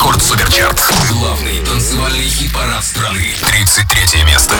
Рекорд Суперчарт. Главный танцевальный хит-парад страны. 33 место.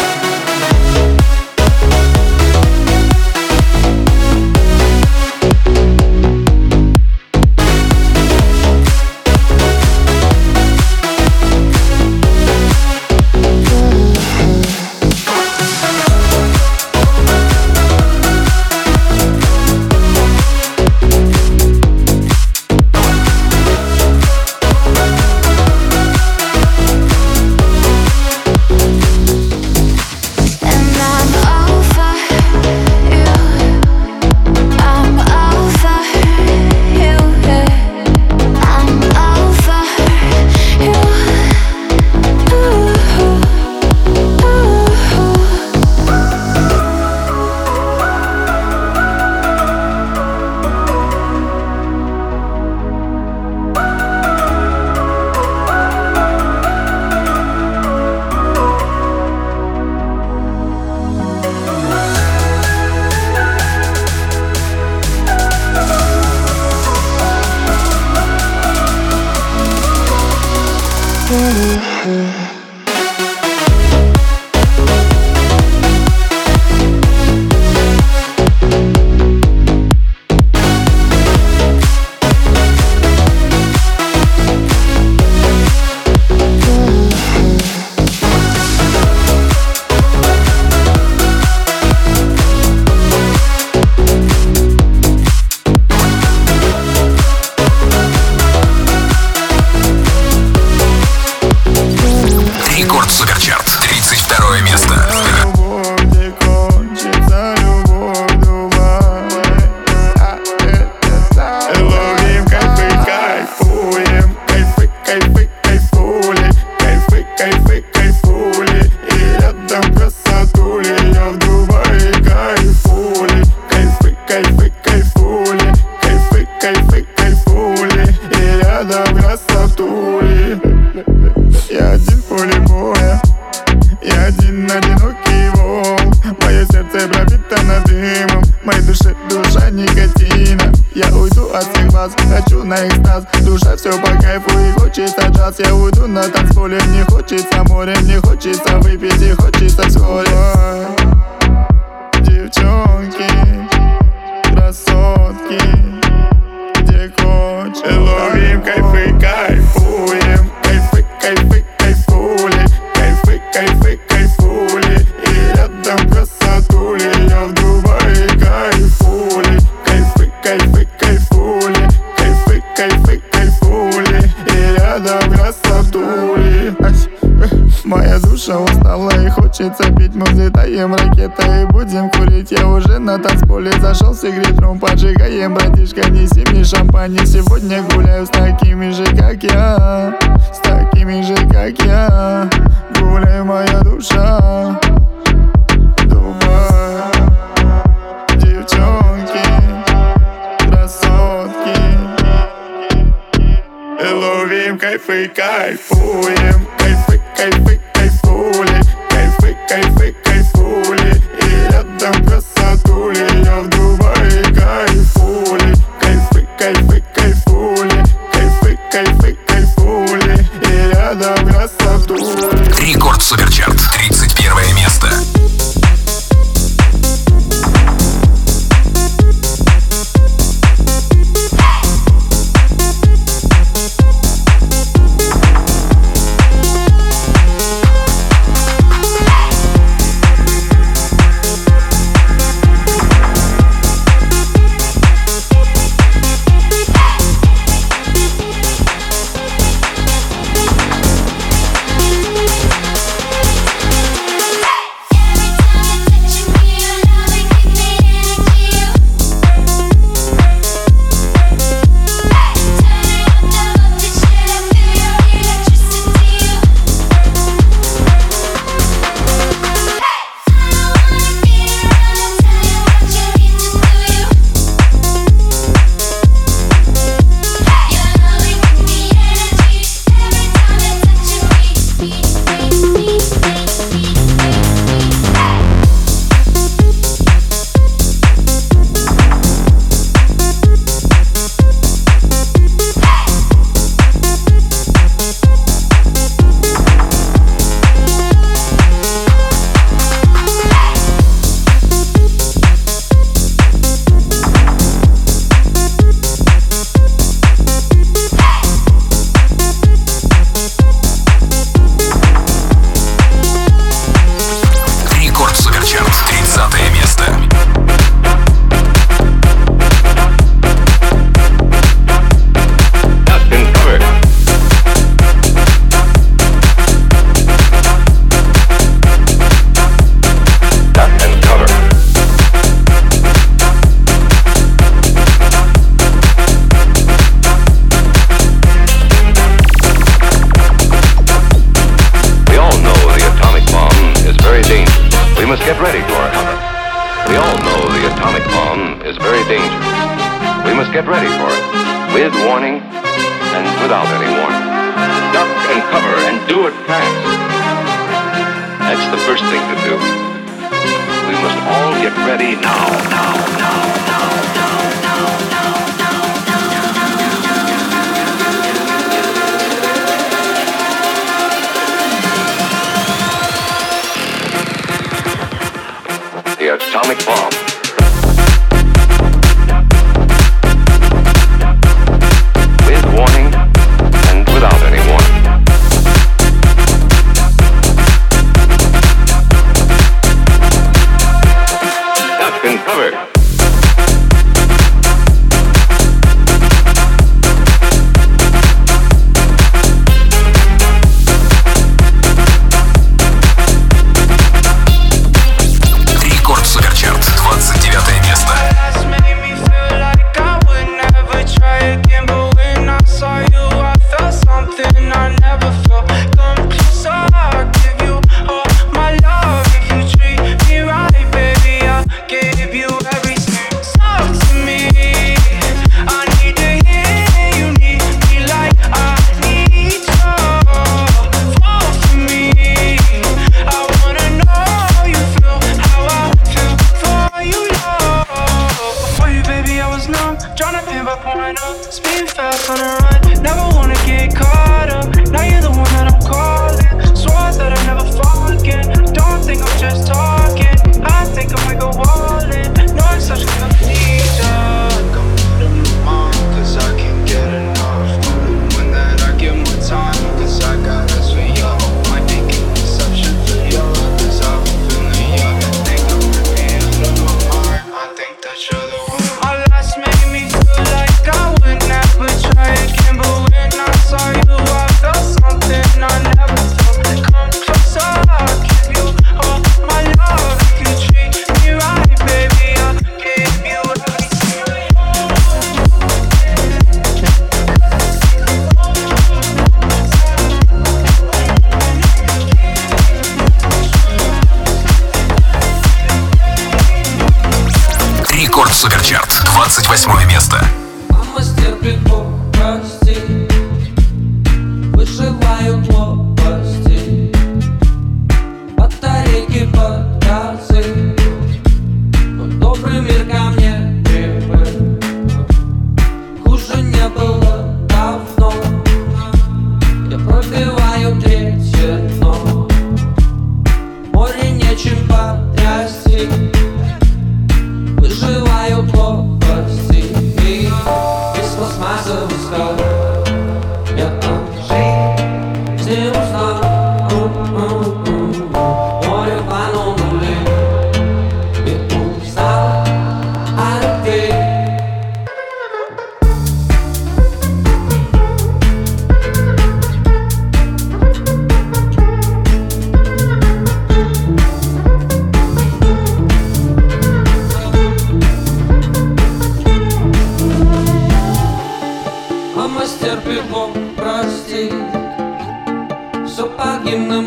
life.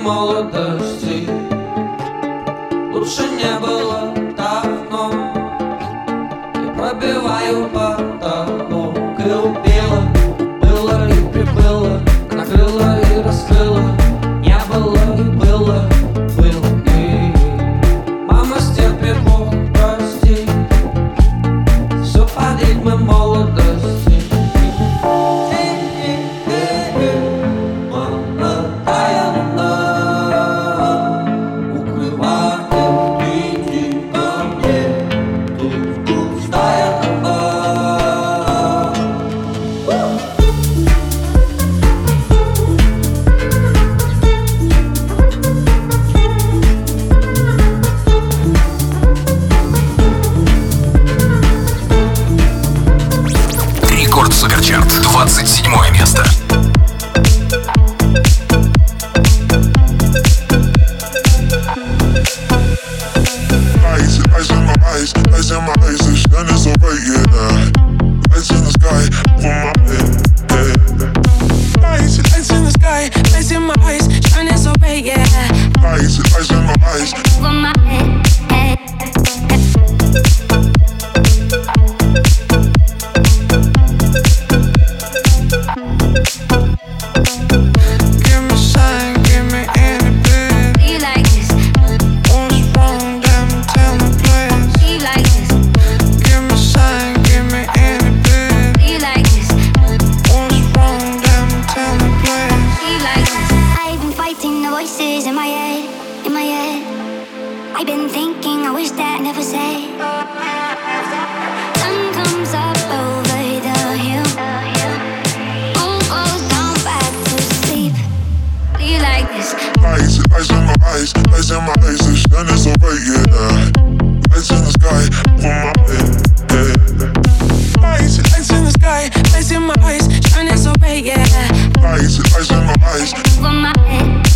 maletes voices in my head, in my head. I've been thinking, I wish that never say. Eyes, in my eyes, the sun is yeah. Lights in the sky, over my head. Yeah. In the sky, lights in my eyes, shining so bright, yeah. Lights in my eyes, over my head.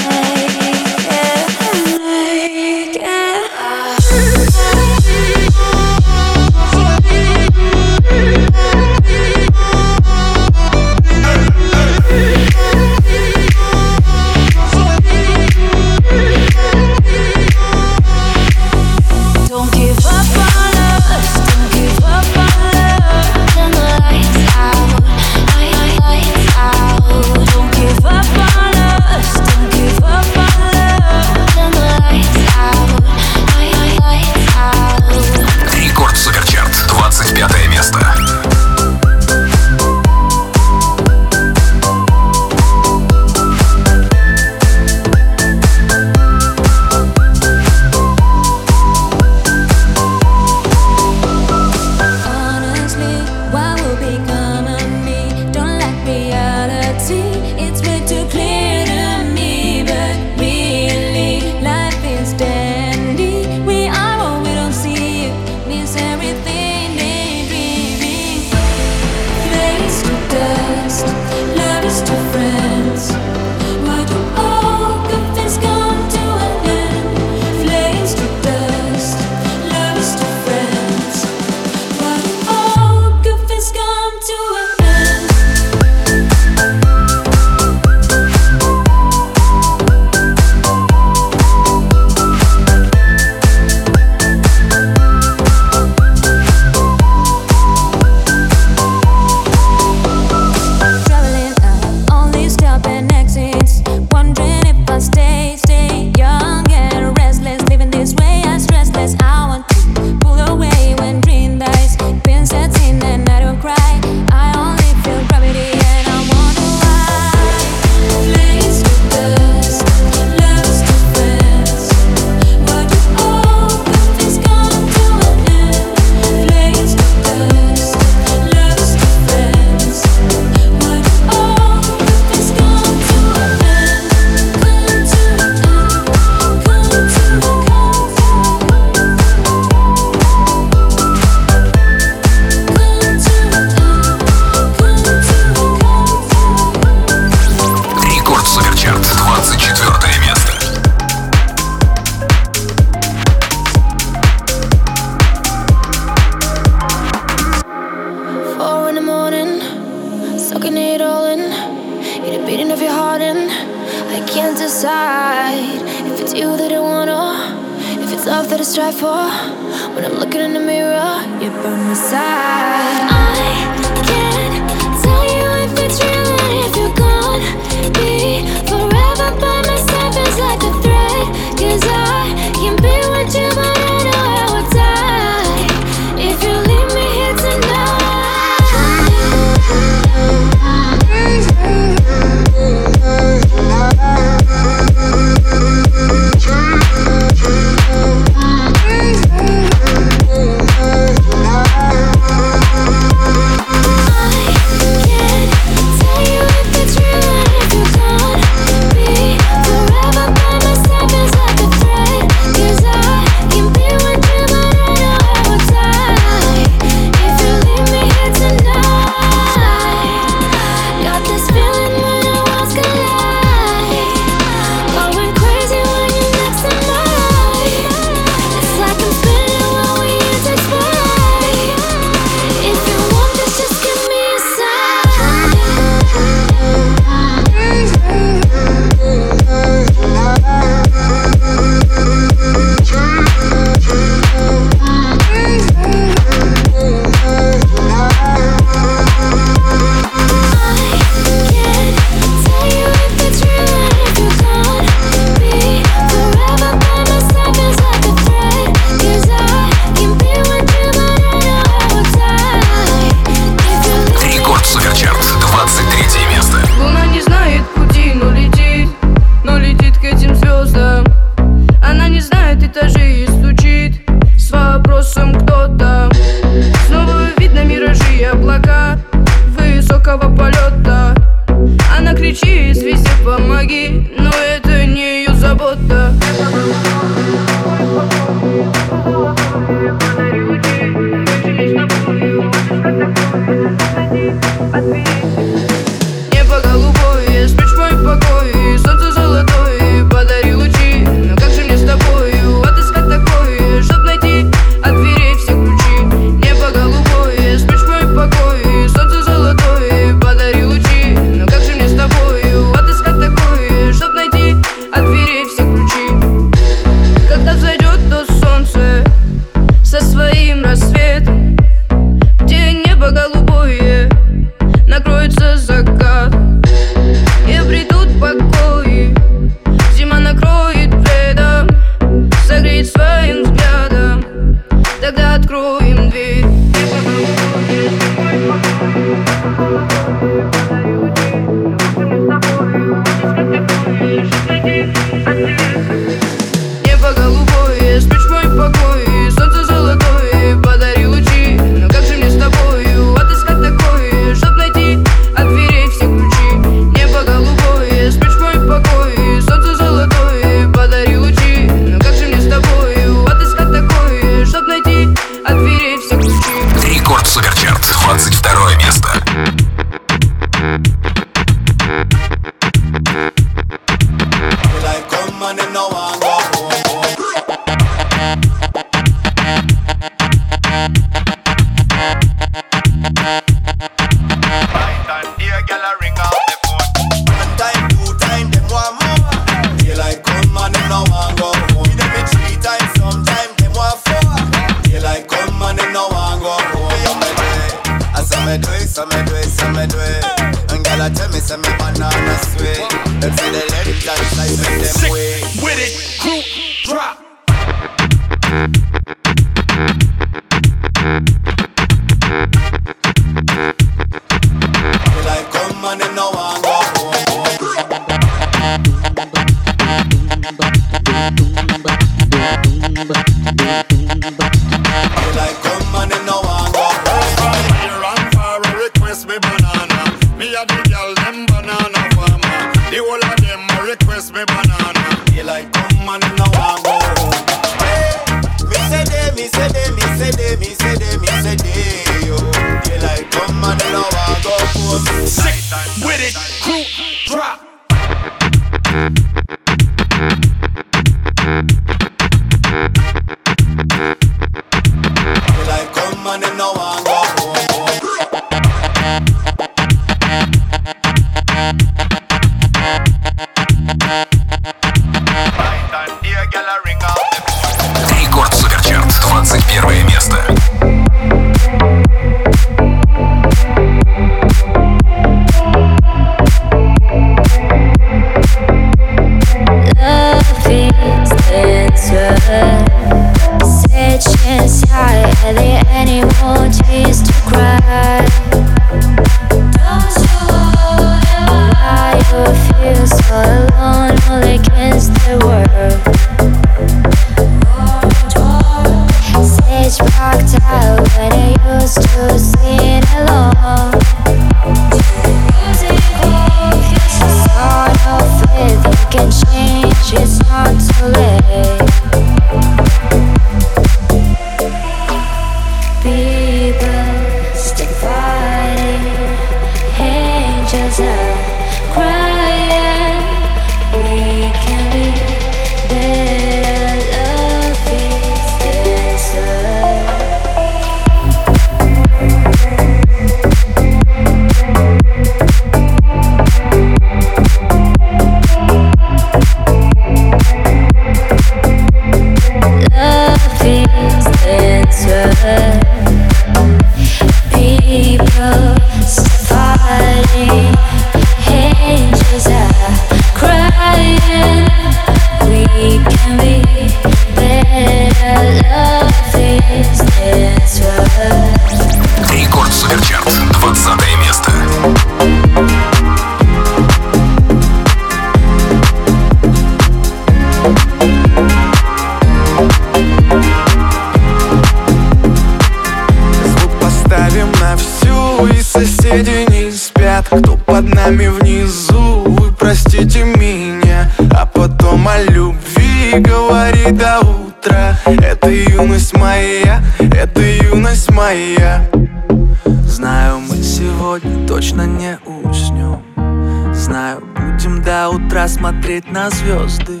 Смотреть на звезды.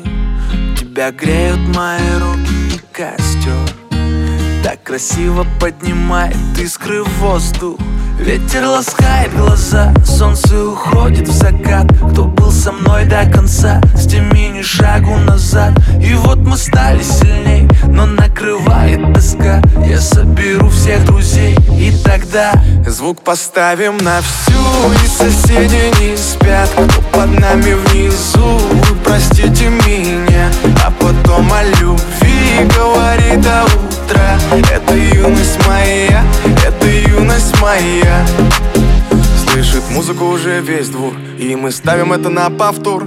Тебя греют мои руки и костер. Так красиво поднимает искры в воздух. Ветер ласкает глаза, солнце уходит в закат. Кто был со мной до конца, с теми ни шагу назад. И вот мы стали сильней, но накрывает тоска. Я соберу всех друзей и тогда Звук поставим на всю, и соседи не спят Кто под нами внизу, вы простите меня А потом о любви говори до утра Это юность моя, это юность моя. Слышит музыку уже весь двор И мы ставим это на повтор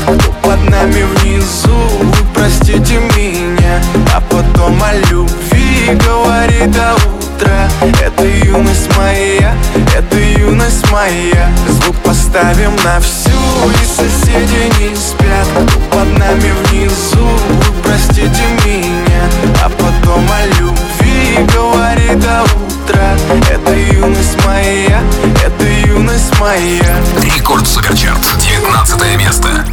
под нами внизу, вы простите меня А потом о любви говори до утра. Это юность моя, это юность моя. Звук поставим на всю, и соседи не спят. Кто под нами внизу, вы простите меня А потом о любви говори до утра. Это юность моя, это юность моя. Рекорд Суперчарт. 19 место.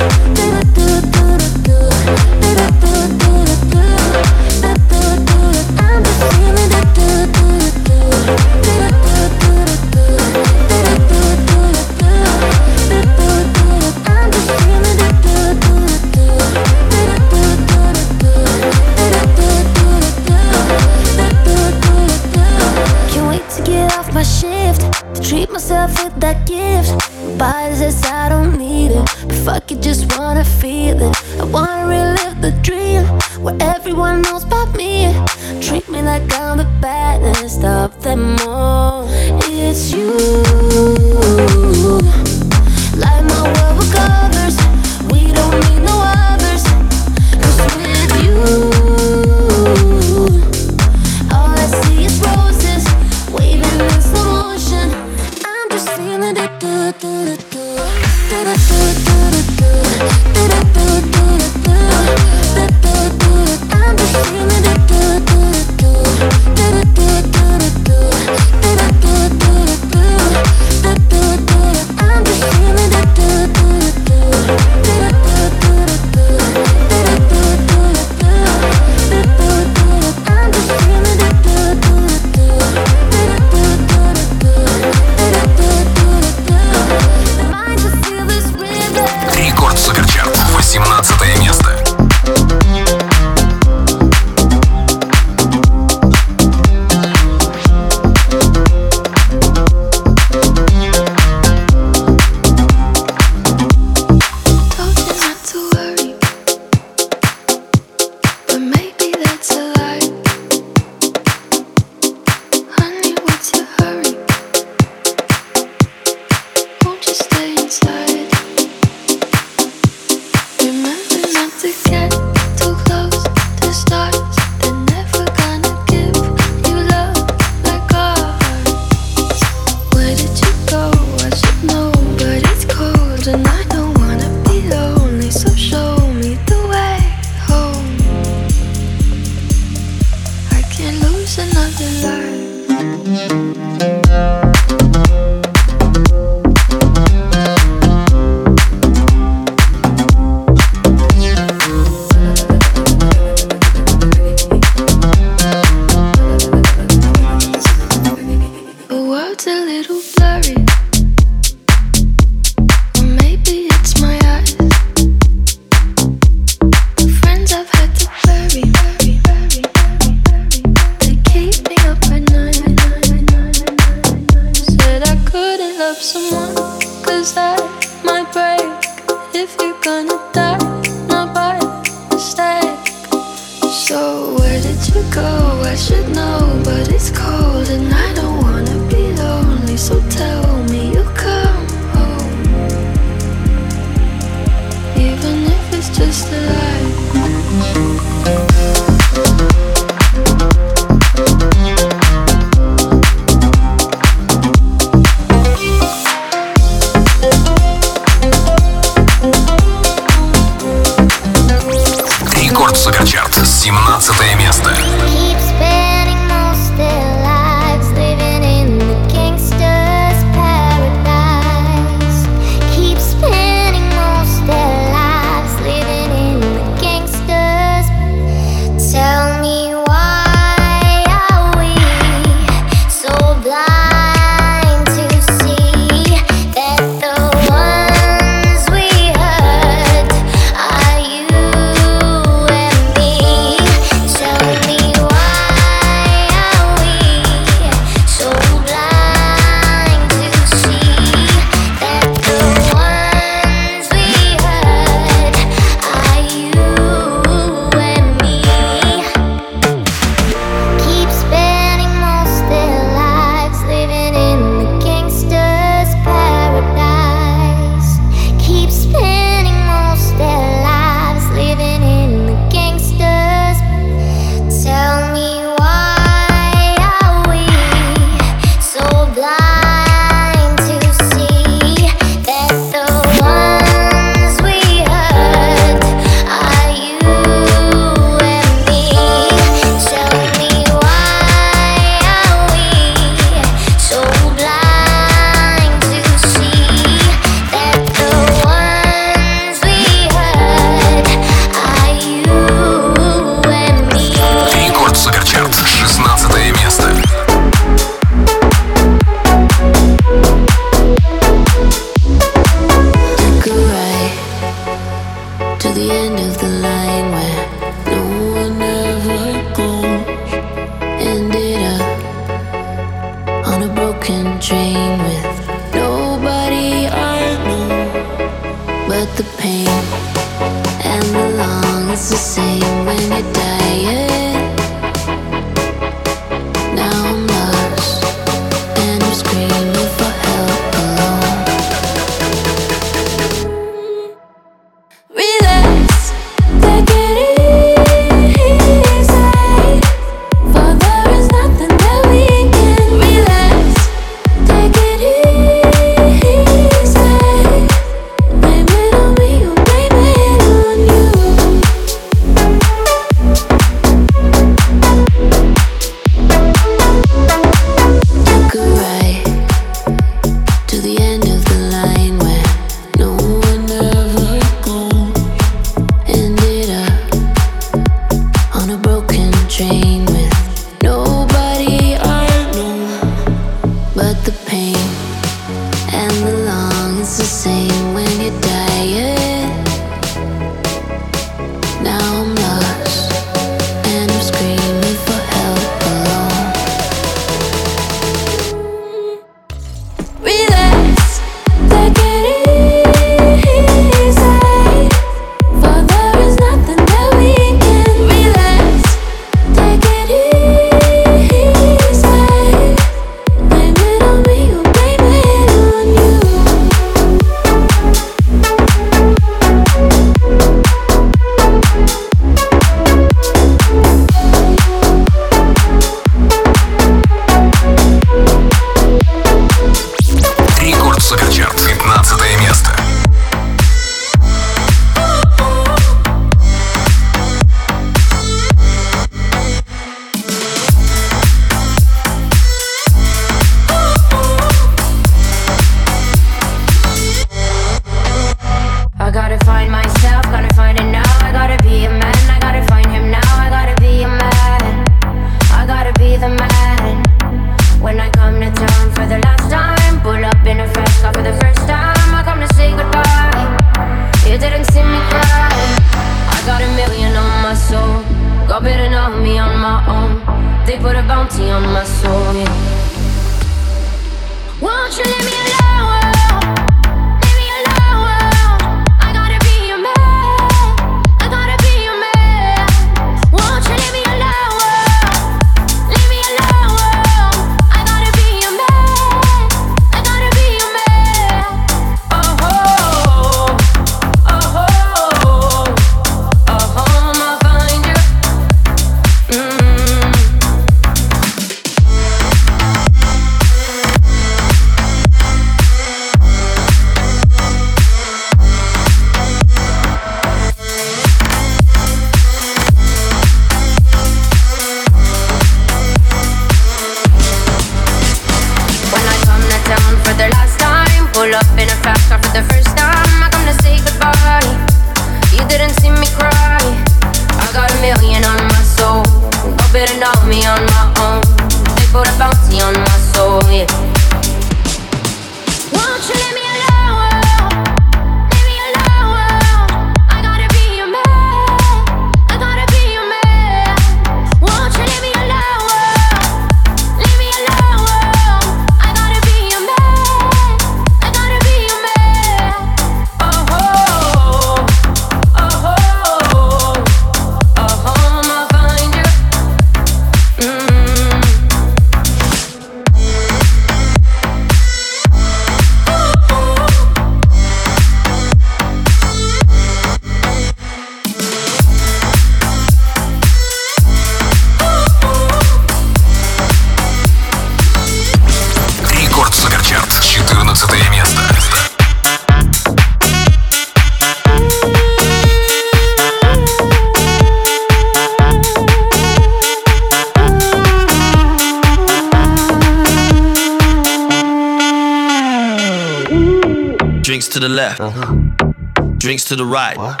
To the right. What?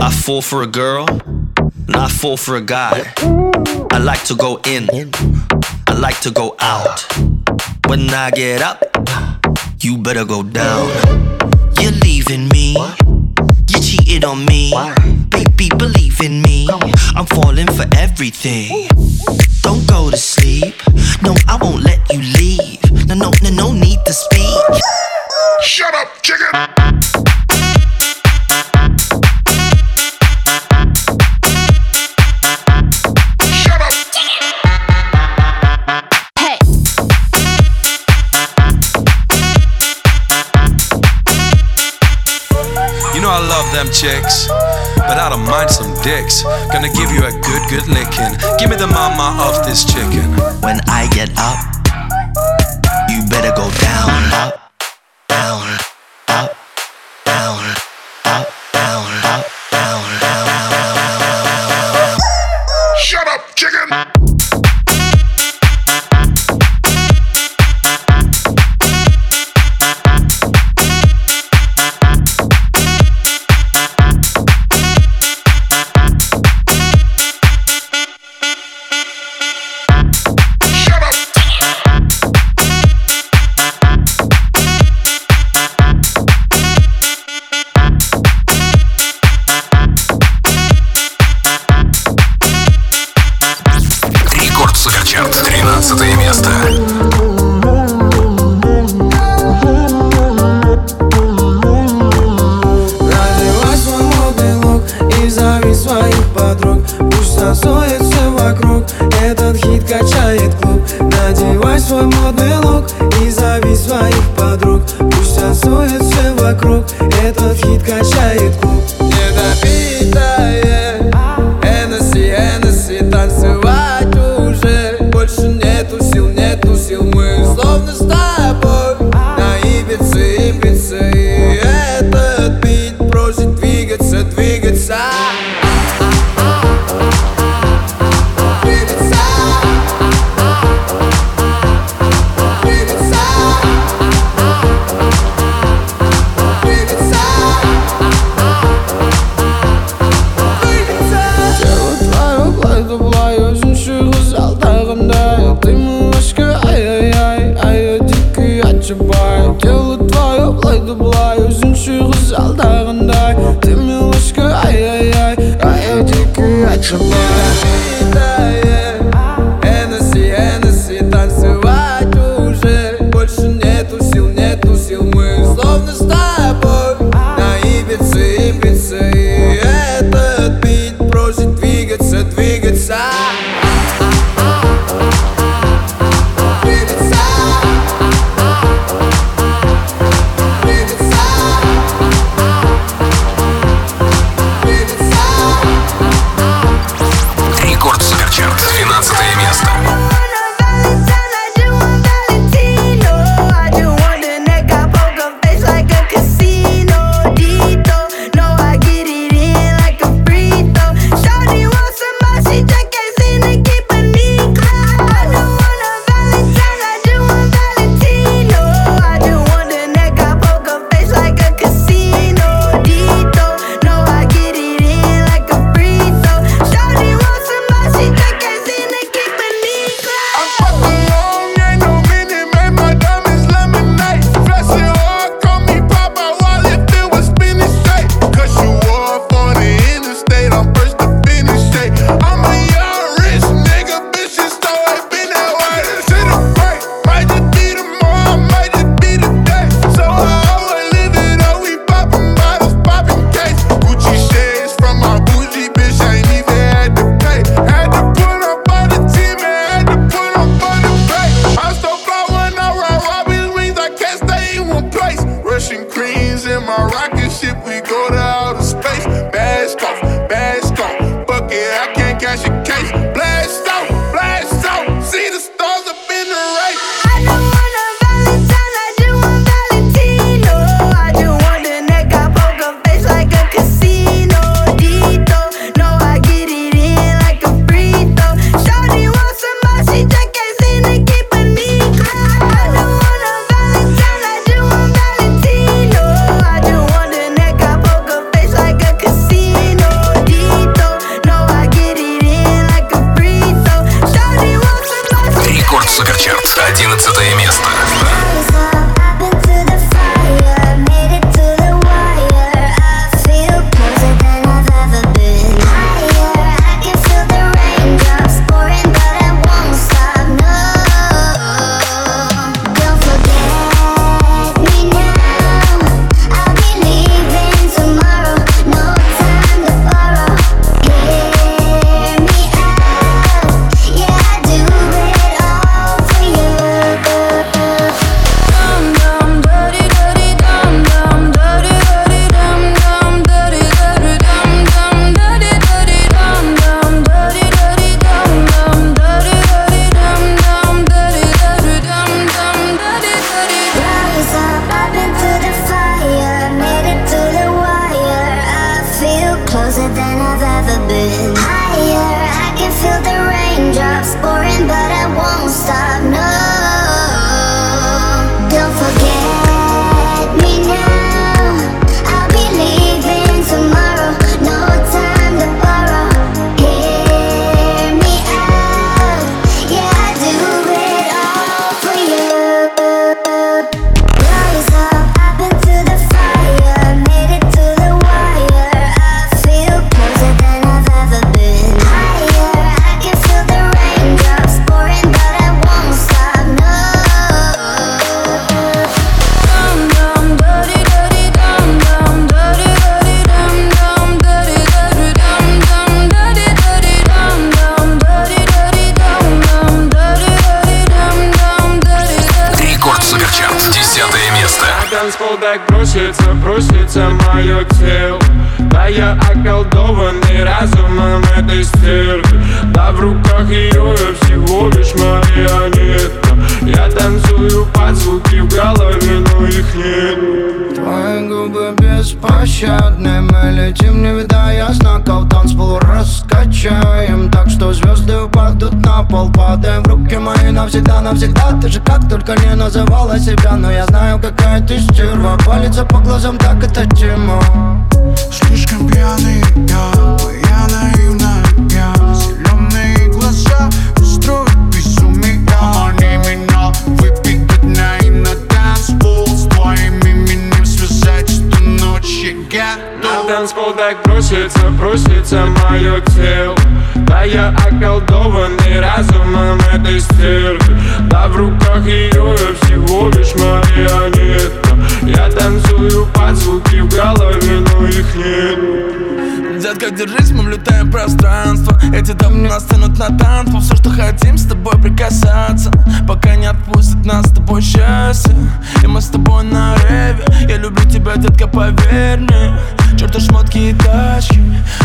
I fall for a girl, and I fall for a guy. I like to go in, I like to go out. When I get up, you better go down. You're leaving me, you cheated on me. Baby, believe in me, I'm falling for everything. Don't go to sleep, no, I won't let you leave. No, no, no, no need to speak. Shut up, chicken! them chicks, but I don't mind some dicks. Gonna give you a good, good licking. Give me the mama of this chicken. When I get up, you better go down, up, down. глазам так это тема Слишком пьяный я, моя наивная я. Зеленые глаза устроят безумие Они меня выпекут на танцпол С твоим именем связать эту ночь я На танцпол так бросится. до Все, что хотим с тобой прикасаться. Пока не отпустит нас с тобой счастье. И мы с тобой на реве. Я люблю тебя, детка, поверь мне. Черт, шмотки и тачки.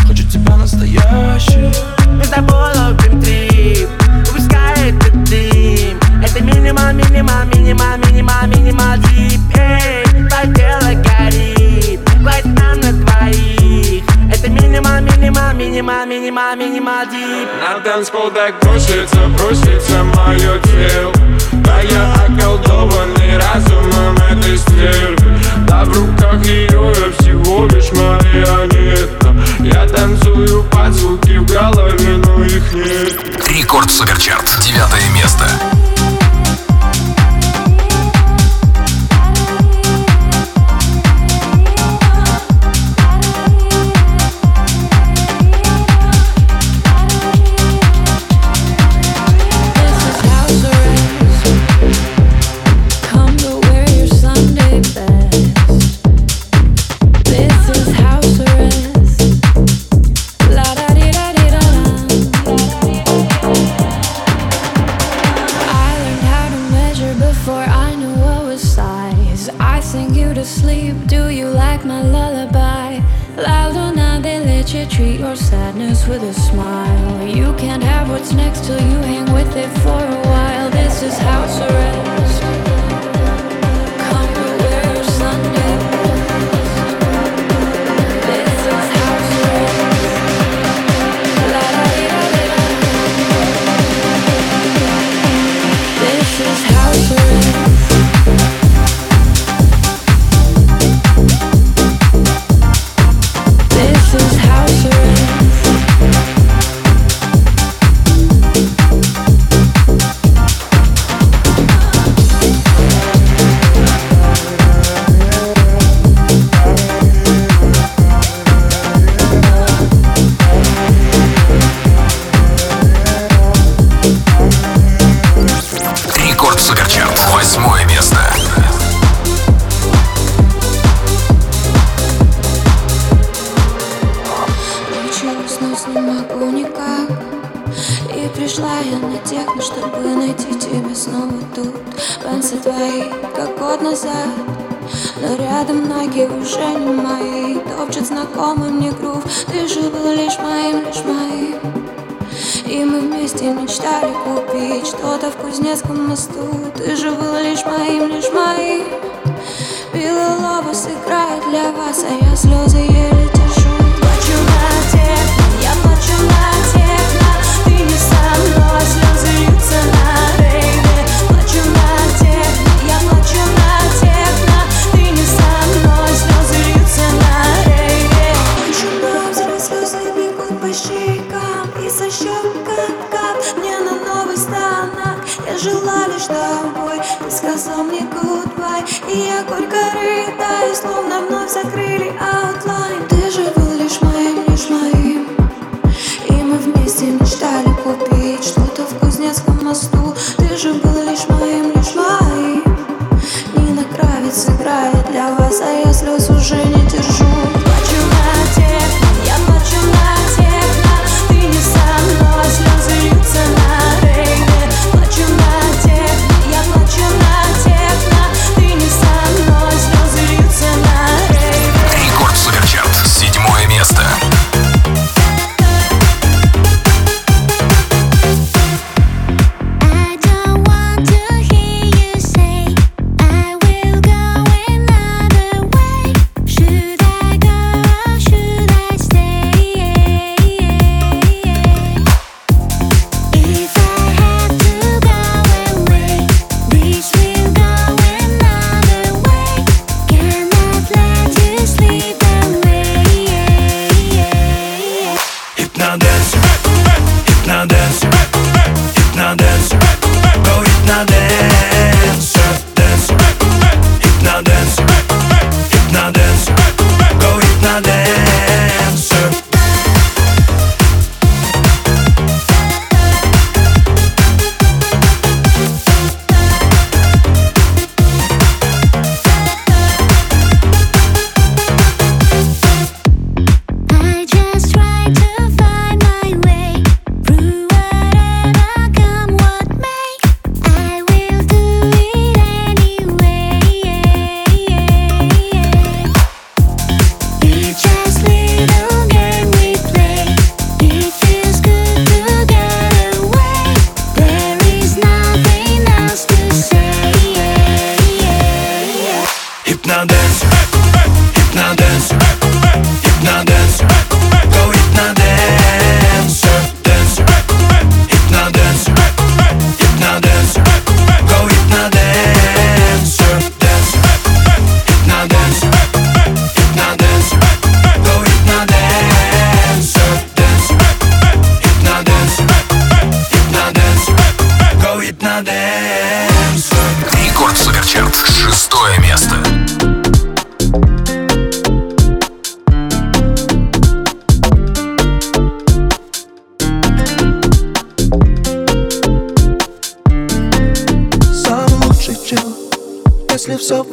Хочу тебя настоящей. Мы с тобой ловим трип. Упускай этот дым. Это минимал, минимал, минимал, минимал, минимал, дип Эй, поделай минима, минима, минима, дип. На танцпол так бросится, бросится мое тело. Да я околдованный разумом этой стрель Да в руках ее всего лишь марионетка. Я танцую под звуки в голове, но их нет. Рекорд Суперчарт, девятое место.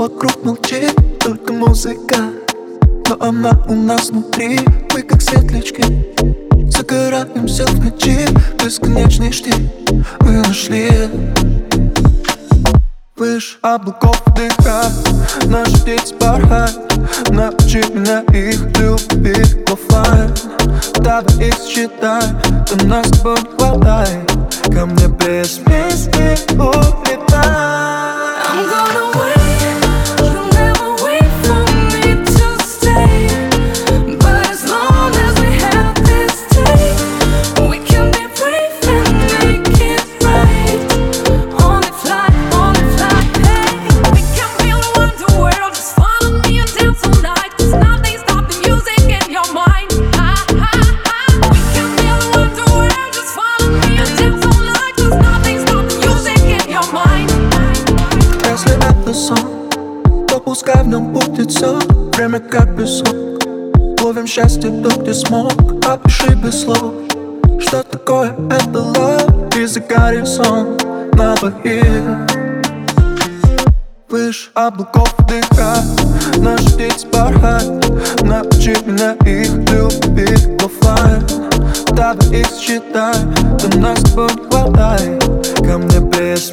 вокруг молчит, только музыка. Но она у нас внутри, мы как светлячки. Загораемся в ночи, бесконечный штиль. Мы нашли Выше облаков дыха, наш птиц бархат Научи меня их любить. Оффлайн Давай их считай, ты нас с тобой не хватает Ко мне без песни улетай. лицо. Время как песок Ловим счастье, тут где смог. Опиши без слов. Что такое это love? И за горизонт на двоих Выше облаков дыха. Наши дети порхают. Научи меня их любить. Оффлайн Давай их считай, ты нас с тобой хватает Ко мне без